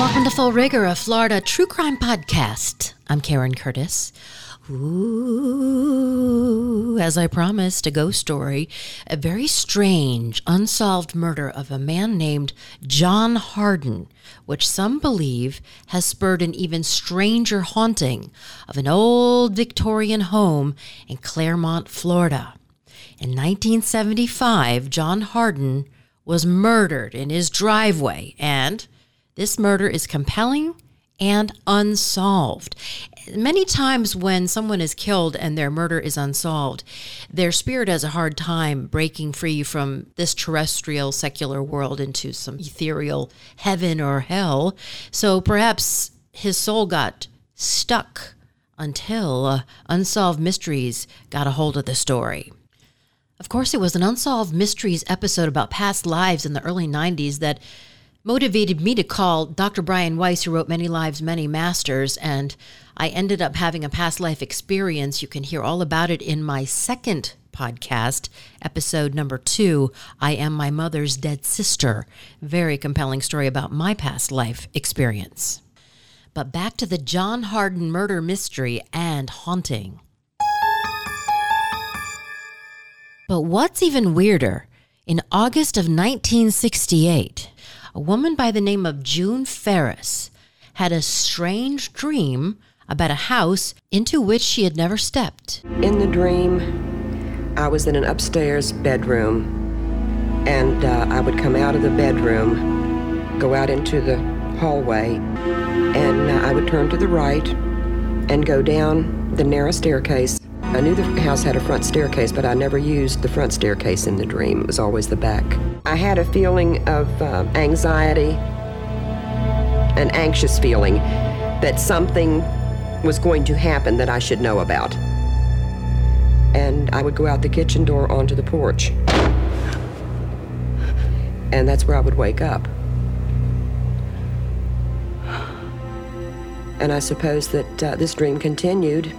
Welcome to Full Rigor, a Florida true crime podcast. I'm Karen Curtis. Ooh, as I promised, a ghost story, a very strange, unsolved murder of a man named John Hardin, which some believe has spurred an even stranger haunting of an old Victorian home in Clermont, Florida. In 1975, John Hardin was murdered in his driveway, and this murder is compelling and unsolved. Many times, when someone is killed and their murder is unsolved, their spirit has a hard time breaking free from this terrestrial secular world into some ethereal heaven or hell. So perhaps his soul got stuck until uh, Unsolved Mysteries got a hold of the story. Of course, it was an Unsolved Mysteries episode about past lives in the early 90s that motivated me to call Dr. Brian Weiss, who wrote Many Lives, Many Masters, and I ended up having a past life experience. You can hear all about it in my second podcast, episode number two I Am My Mother's Dead Sister. Very compelling story about my past life experience. But back to the John Hardin murder mystery and haunting. But what's even weirder, in August of 1968, a woman by the name of June Ferris had a strange dream about a house into which she had never stepped. In the dream, I was in an upstairs bedroom, and uh, I would come out of the bedroom, go out into the hallway, and uh, I would turn to the right and go down the narrow staircase. I knew the house had a front staircase, but I never used the front staircase in the dream. It was always the back. I had a feeling of uh, anxiety, an anxious feeling that something was going to happen that I should know about. And I would go out the kitchen door onto the porch. And that's where I would wake up. And I suppose that uh, this dream continued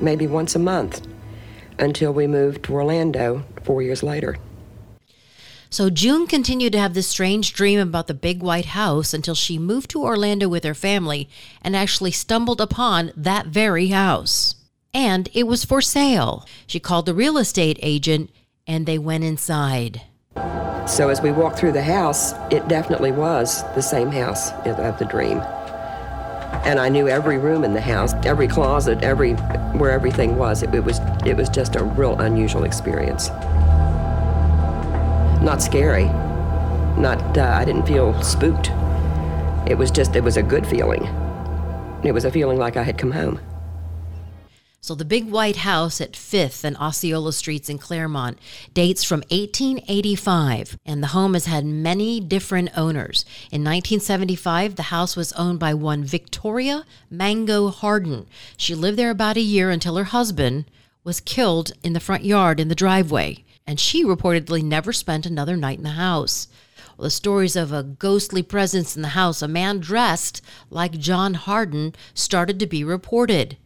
maybe once a month until we moved to Orlando four years later. So June continued to have this strange dream about the big white house until she moved to Orlando with her family and actually stumbled upon that very house. And it was for sale. She called the real estate agent and they went inside. So as we walked through the house, it definitely was the same house of the dream. And I knew every room in the house, every closet, every where everything was. It, it was it was just a real unusual experience. Not scary. Not, uh, I didn't feel spooked. It was just, it was a good feeling. It was a feeling like I had come home. So the big white house at 5th and Osceola Streets in Clermont dates from 1885, and the home has had many different owners. In 1975, the house was owned by one Victoria Mango Hardin. She lived there about a year until her husband was killed in the front yard in the driveway and she reportedly never spent another night in the house. Well, the stories of a ghostly presence in the house, a man dressed like John Hardin, started to be reported.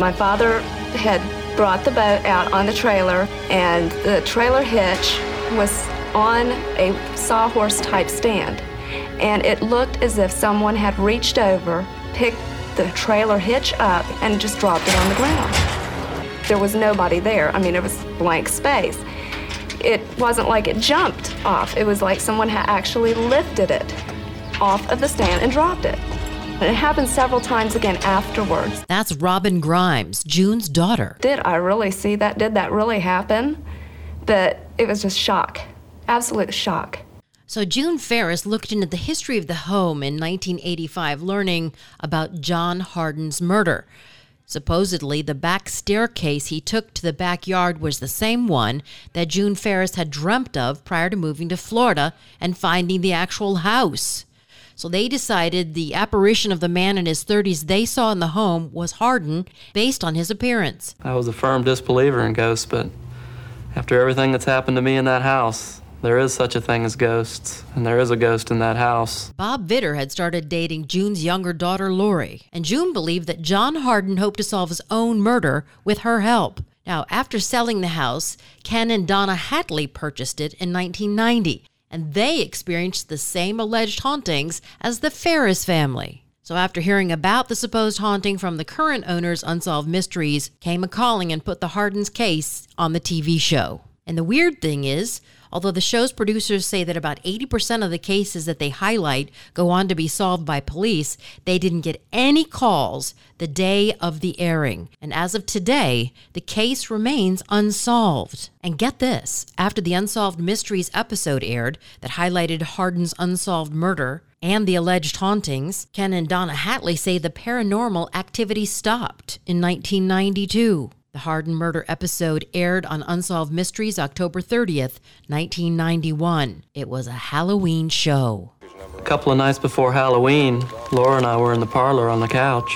My father had brought the boat out on the trailer, and the trailer hitch was on a sawhorse type stand. And it looked as if someone had reached over, picked the trailer hitch up, and just dropped it on the ground. There was nobody there. I mean, it was blank space it wasn't like it jumped off. It was like someone had actually lifted it off of the stand and dropped it. And it happened several times again afterwards. That's Robin Grimes, June's daughter. Did I really see that? Did that really happen? But it was just shock, absolute shock. So June Ferris looked into the history of the home in 1985, learning about John Hardin's murder. Supposedly, the back staircase he took to the backyard was the same one that June Ferris had dreamt of prior to moving to Florida and finding the actual house. So they decided the apparition of the man in his 30s they saw in the home was Hardin based on his appearance. I was a firm disbeliever in ghosts, but after everything that's happened to me in that house, there is such a thing as ghosts, and there is a ghost in that house. Bob Vitter had started dating June's younger daughter, Lori, and June believed that John Hardin hoped to solve his own murder with her help. Now, after selling the house, Ken and Donna Hatley purchased it in 1990. And they experienced the same alleged hauntings as the Ferris family. So, after hearing about the supposed haunting from the current owner's Unsolved Mysteries, came a calling and put the Hardins case on the TV show. And the weird thing is, although the show's producers say that about 80% of the cases that they highlight go on to be solved by police, they didn't get any calls the day of the airing. And as of today, the case remains unsolved. And get this after the Unsolved Mysteries episode aired that highlighted Hardin's unsolved murder, and the alleged hauntings, Ken and Donna Hatley say the paranormal activity stopped in 1992. The Hardin murder episode aired on Unsolved Mysteries October 30th, 1991. It was a Halloween show. A couple of nights before Halloween, Laura and I were in the parlor on the couch,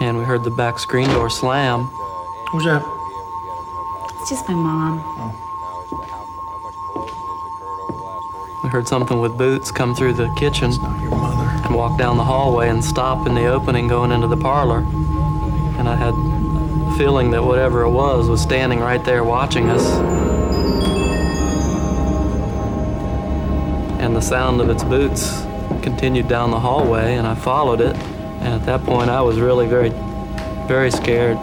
and we heard the back screen door slam. Who's that? It's just my mom. We heard something with boots come through the kitchen Not your mother. and walk down the hallway and stop in the opening going into the parlor. And I had a feeling that whatever it was was standing right there watching us. And the sound of its boots continued down the hallway, and I followed it. And at that point, I was really very, very scared.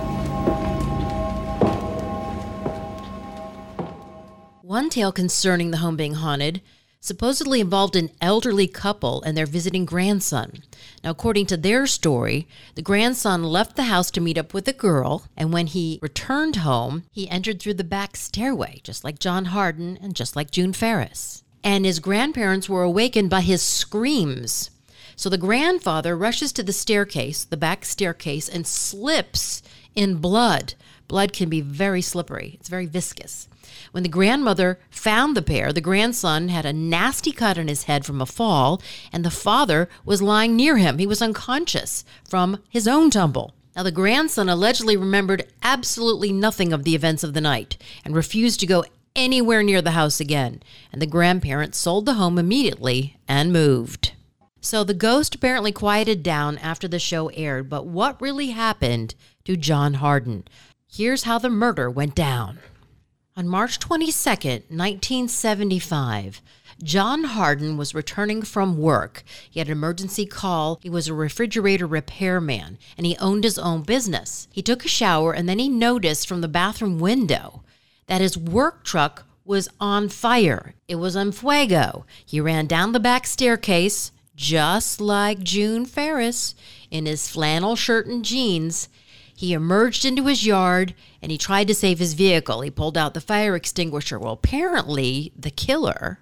One tale concerning the home being haunted supposedly involved an elderly couple and their visiting grandson. Now, according to their story, the grandson left the house to meet up with a girl, and when he returned home, he entered through the back stairway, just like John Hardin and just like June Ferris. And his grandparents were awakened by his screams. So the grandfather rushes to the staircase, the back staircase, and slips in blood. Blood can be very slippery, it's very viscous. When the grandmother found the pair, the grandson had a nasty cut on his head from a fall, and the father was lying near him. He was unconscious from his own tumble. Now, the grandson allegedly remembered absolutely nothing of the events of the night and refused to go anywhere near the house again. And the grandparents sold the home immediately and moved. So the ghost apparently quieted down after the show aired, but what really happened to John Hardin? Here's how the murder went down. On March 22nd, 1975, John Hardin was returning from work. He had an emergency call. He was a refrigerator repairman and he owned his own business. He took a shower and then he noticed from the bathroom window that his work truck was on fire. It was on fuego. He ran down the back staircase, just like June Ferris, in his flannel shirt and jeans. He emerged into his yard and he tried to save his vehicle. He pulled out the fire extinguisher. Well, apparently, the killer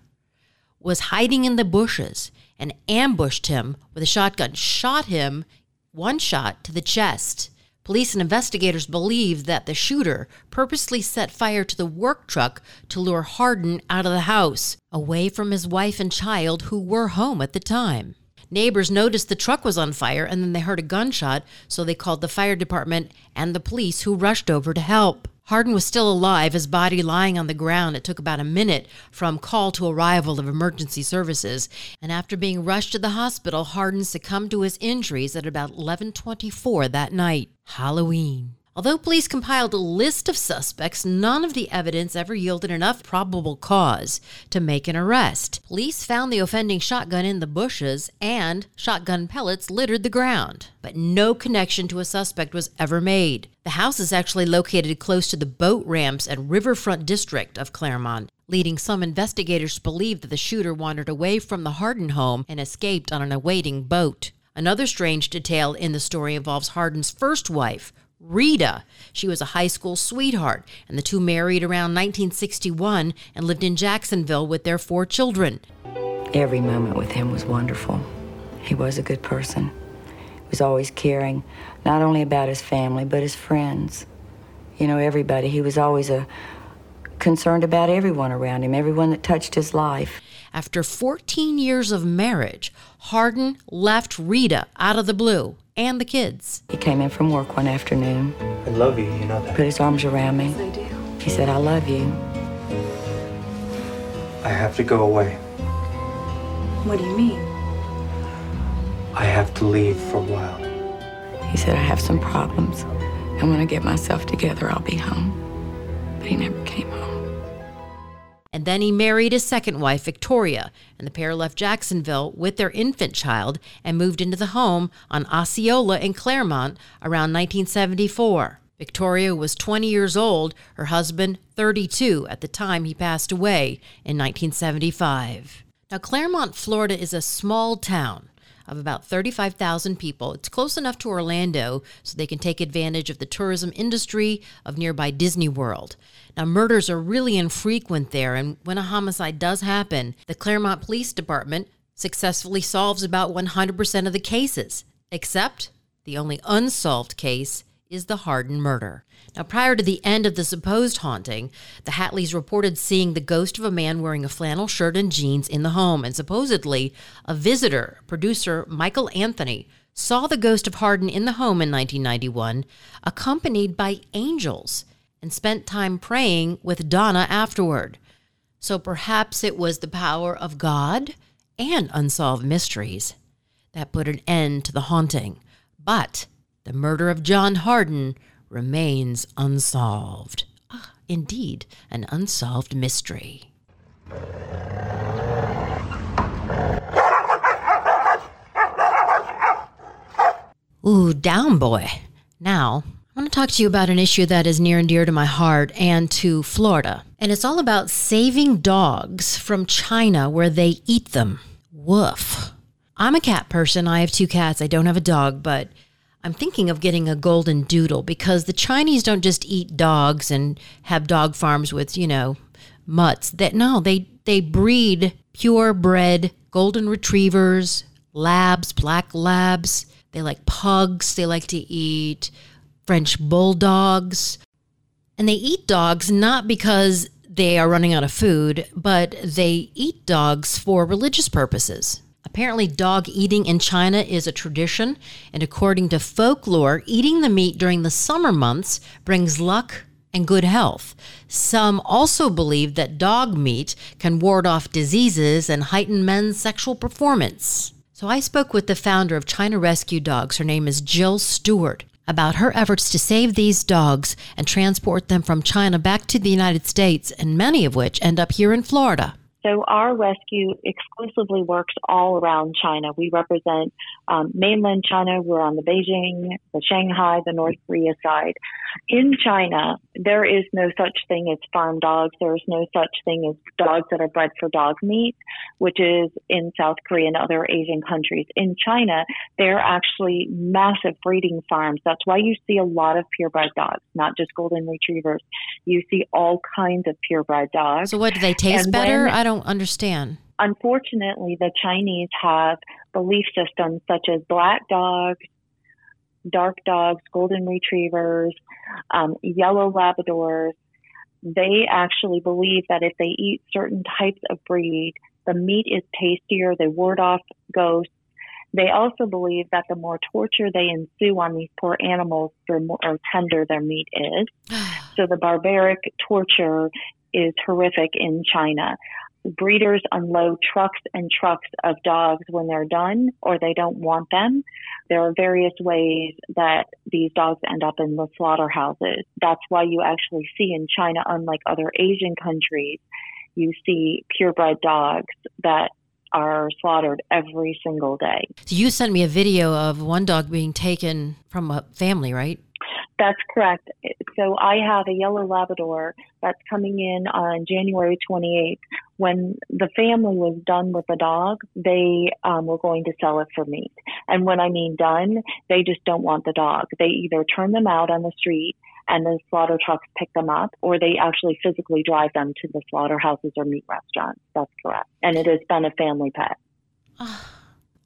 was hiding in the bushes and ambushed him with a shotgun, shot him one shot to the chest. Police and investigators believe that the shooter purposely set fire to the work truck to lure Hardin out of the house, away from his wife and child who were home at the time. Neighbors noticed the truck was on fire and then they heard a gunshot, so they called the fire department and the police who rushed over to help. Hardin was still alive, his body lying on the ground. It took about a minute from call to arrival of emergency services, and after being rushed to the hospital, Hardin succumbed to his injuries at about 11:24 that night, Halloween. Although police compiled a list of suspects, none of the evidence ever yielded enough probable cause to make an arrest. Police found the offending shotgun in the bushes and shotgun pellets littered the ground, but no connection to a suspect was ever made. The house is actually located close to the boat ramps and riverfront district of Clermont, leading some investigators to believe that the shooter wandered away from the Hardin home and escaped on an awaiting boat. Another strange detail in the story involves Hardin's first wife, Rita. She was a high school sweetheart, and the two married around 1961 and lived in Jacksonville with their four children. Every moment with him was wonderful. He was a good person. He was always caring, not only about his family, but his friends. You know, everybody. He was always a concerned about everyone around him, everyone that touched his life. After 14 years of marriage, Hardin left Rita out of the blue and the kids. He came in from work one afternoon, I love you, you know that. put his arms around me. He said, I love you. I have to go away. What do you mean? I have to leave for a while. He said, I have some problems. And when I get myself together, I'll be home. But he never came home. And then he married his second wife, Victoria, and the pair left Jacksonville with their infant child and moved into the home on Osceola in Clermont around 1974. Victoria was 20 years old, her husband 32 at the time he passed away in 1975. Now, Clermont, Florida is a small town of about 35,000 people. It's close enough to Orlando so they can take advantage of the tourism industry of nearby Disney World. Now, murders are really infrequent there, and when a homicide does happen, the Clermont Police Department successfully solves about 100% of the cases, except the only unsolved case is the Hardin murder. Now, prior to the end of the supposed haunting, the Hatleys reported seeing the ghost of a man wearing a flannel shirt and jeans in the home, and supposedly a visitor, producer Michael Anthony, saw the ghost of Hardin in the home in 1991, accompanied by angels, and spent time praying with Donna afterward. So perhaps it was the power of God and unsolved mysteries that put an end to the haunting. But the murder of John Hardin remains unsolved. Ah, indeed, an unsolved mystery. Ooh, down boy. Now, I want to talk to you about an issue that is near and dear to my heart and to Florida. And it's all about saving dogs from China where they eat them. Woof. I'm a cat person. I have two cats. I don't have a dog, but I'm thinking of getting a golden doodle because the Chinese don't just eat dogs and have dog farms with, you know, mutts. That no, they they breed purebred golden retrievers, labs, black labs. They like pugs, they like to eat French bulldogs. And they eat dogs not because they are running out of food, but they eat dogs for religious purposes. Apparently, dog eating in China is a tradition, and according to folklore, eating the meat during the summer months brings luck and good health. Some also believe that dog meat can ward off diseases and heighten men's sexual performance. So I spoke with the founder of China Rescue Dogs. Her name is Jill Stewart. About her efforts to save these dogs and transport them from China back to the United States, and many of which end up here in Florida. So our rescue exclusively works all around China. We represent um, mainland China. We're on the Beijing, the Shanghai, the North Korea side. In China, there is no such thing as farm dogs. There is no such thing as dogs that are bred for dog meat, which is in South Korea and other Asian countries. In China, they're actually massive breeding farms. That's why you see a lot of purebred dogs, not just golden retrievers. You see all kinds of purebred dogs. So what do they taste and better? When, I don't understand. Unfortunately, the Chinese have belief systems such as black dogs, dark dogs, golden retrievers, um, yellow Labradors. They actually believe that if they eat certain types of breed, the meat is tastier, they ward off ghosts. They also believe that the more torture they ensue on these poor animals, the more tender their meat is. so the barbaric torture is horrific in China breeders unload trucks and trucks of dogs when they're done or they don't want them. There are various ways that these dogs end up in the slaughterhouses. That's why you actually see in China, unlike other Asian countries, you see purebred dogs that are slaughtered every single day. So you sent me a video of one dog being taken from a family, right? That's correct. So I have a yellow Labrador that's coming in on January 28th. When the family was done with the dog, they um, were going to sell it for meat. And when I mean done, they just don't want the dog. They either turn them out on the street and the slaughter trucks pick them up, or they actually physically drive them to the slaughterhouses or meat restaurants. That's correct. And it has been a family pet.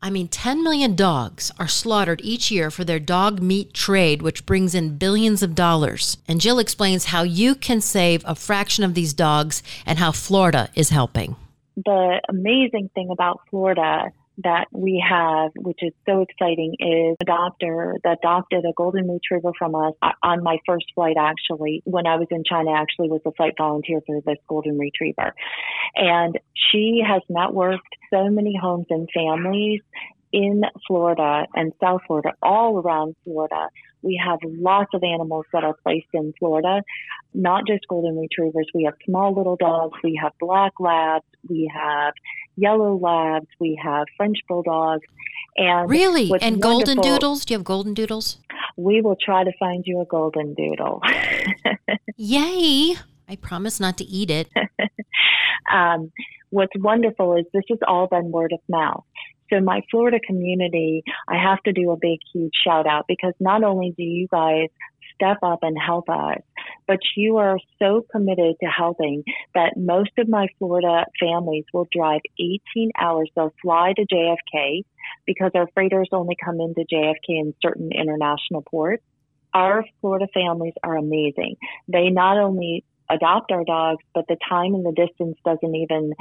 I mean, 10 million dogs are slaughtered each year for their dog meat trade, which brings in billions of dollars. And Jill explains how you can save a fraction of these dogs and how Florida is helping. The amazing thing about Florida that we have, which is so exciting, is a doctor that adopted a golden retriever from us on my first flight, actually, when I was in China, actually was a flight volunteer for this golden retriever. And she has networked so many homes and families in Florida and South Florida, all around Florida. We have lots of animals that are placed in Florida. not just golden retrievers. We have small little dogs. We have black labs. We have yellow labs. We have French bulldogs. And really? And golden doodles? Do you have golden doodles? We will try to find you a golden doodle. Yay! I promise not to eat it. um, what's wonderful is this has all been word of mouth. So my Florida community, I have to do a big, huge shout out because not only do you guys step up and help us, but you are so committed to helping that most of my Florida families will drive 18 hours. They'll fly to JFK because our freighters only come into JFK in certain international ports. Our Florida families are amazing. They not only adopt our dogs, but the time and the distance doesn't even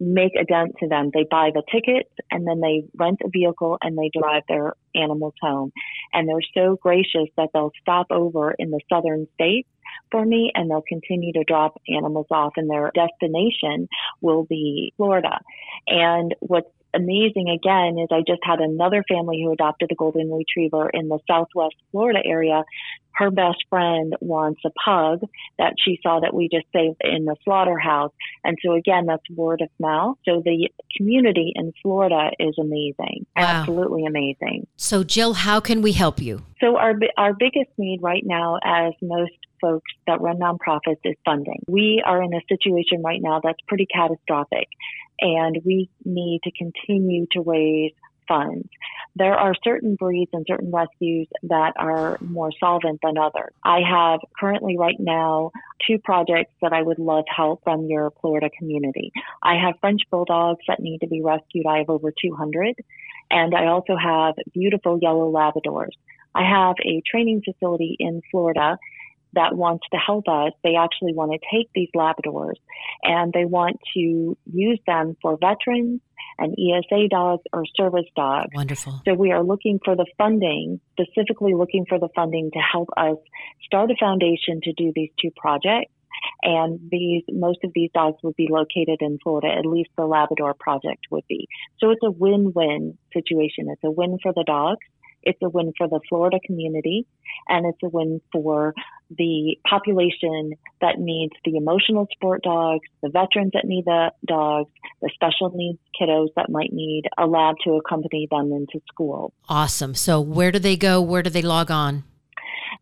make a dent to them. They buy the tickets and then they rent a vehicle and they drive their animals home. And they're so gracious that they'll stop over in the southern states for me and they'll continue to drop animals off and their destination will be Florida. And what's amazing again is I just had another family who adopted a golden retriever in the southwest Florida area. Her best friend wants a pug that she saw that we just saved in the slaughterhouse. And so again, that's word of mouth. So the community in Florida is amazing. Wow. Absolutely amazing. So, Jill, how can we help you? So our our biggest need right now, as most folks that run nonprofits, is funding. We are in a situation right now that's pretty catastrophic, and we need to continue to raise funds. There are certain breeds and certain rescues that are more solvent than others. I have currently right now two projects that I would love help from your Florida community. I have French bulldogs that need to be rescued. I have over 200. And I also have beautiful yellow Labradors. I have a training facility in Florida that wants to help us. They actually want to take these Labradors and they want to use them for veterans and ESA dogs or service dogs. Wonderful. So we are looking for the funding, specifically looking for the funding to help us start a foundation to do these two projects. And these, most of these dogs would be located in Florida, at least the Labrador project would be. So it's a win-win situation. It's a win for the dogs. It's a win for the Florida community and it's a win for the population that needs the emotional support dogs, the veterans that need the dogs, the special needs kiddos that might need a lab to accompany them into school. Awesome. So, where do they go? Where do they log on?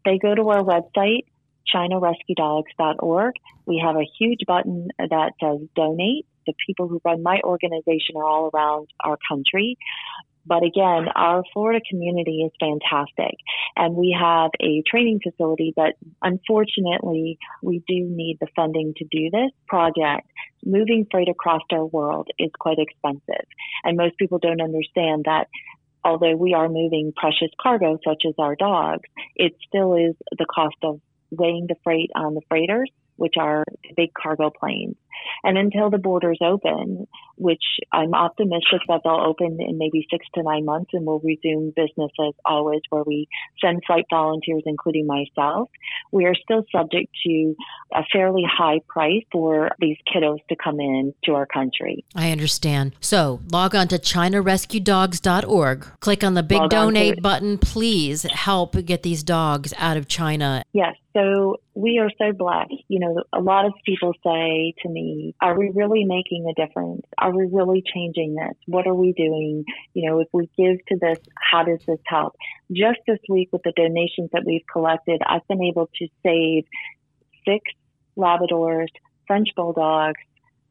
They go to our website, ChinaRescueDogs.org. We have a huge button that says donate. The people who run my organization are all around our country. But again, our Florida community is fantastic. And we have a training facility, but unfortunately, we do need the funding to do this project. Moving freight across our world is quite expensive. And most people don't understand that although we are moving precious cargo, such as our dogs, it still is the cost of weighing the freight on the freighters, which are big cargo planes. And until the borders open, which I'm optimistic that they'll open in maybe six to nine months and we'll resume business as always, where we send flight volunteers, including myself, we are still subject to a fairly high price for these kiddos to come in to our country. I understand. So, log on to ChinaRescueDogs.org. Click on the big Log to donate button. Please help get these dogs out of China. Yes. So we are so blessed. You know, a lot of people say to me, are we really making a difference? Are we really changing this? What are we doing? You know, if we give to this, how does this help? Just this week with the donations that we've collected, I've been able to save six Labradors, French Bulldogs,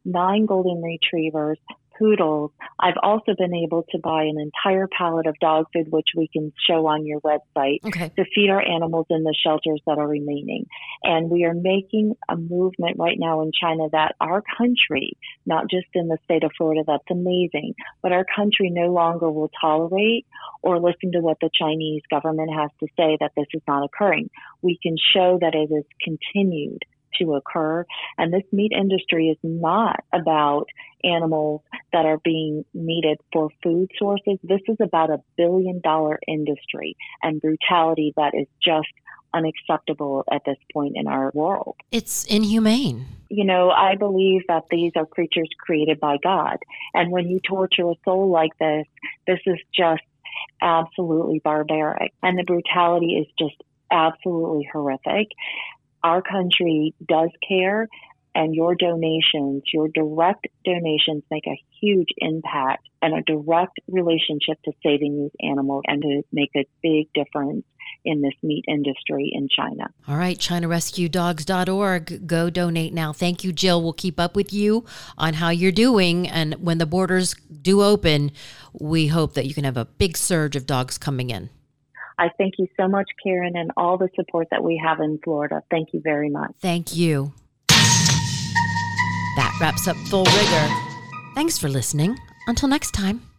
nine Golden Retrievers, poodles. I've also been able to buy an entire pallet of dog food, which we can show on your website Okay. to feed our animals in the shelters that are remaining. And we are making a movement right now in China that our country, not just in the state of Florida, that's amazing, but our country no longer will tolerate or listen to what the Chinese government has to say that this is not occurring. We can show that it is continued to occur. And this meat industry is not about animals that are being needed for food sources. This is about a billion dollar industry and brutality that is just unacceptable at this point in our world. It's inhumane. You know, I believe that these are creatures created by God. And when you torture a soul like this, this is just absolutely barbaric. And the brutality is just absolutely horrific. Our country does care and your donations, your direct donations make a huge impact and a direct relationship to saving these animals and to make a big difference in this meat industry in China. All right, ChinaRescueDogs.org. Go donate now. Thank you, Jill. We'll keep up with you on how you're doing. And when the borders do open, we hope that you can have a big surge of dogs coming in. I thank you so much, Karen, and all the support that we have in Florida. Thank you very much. Thank you. That wraps up Full Rigor. Thanks for listening. Until next time.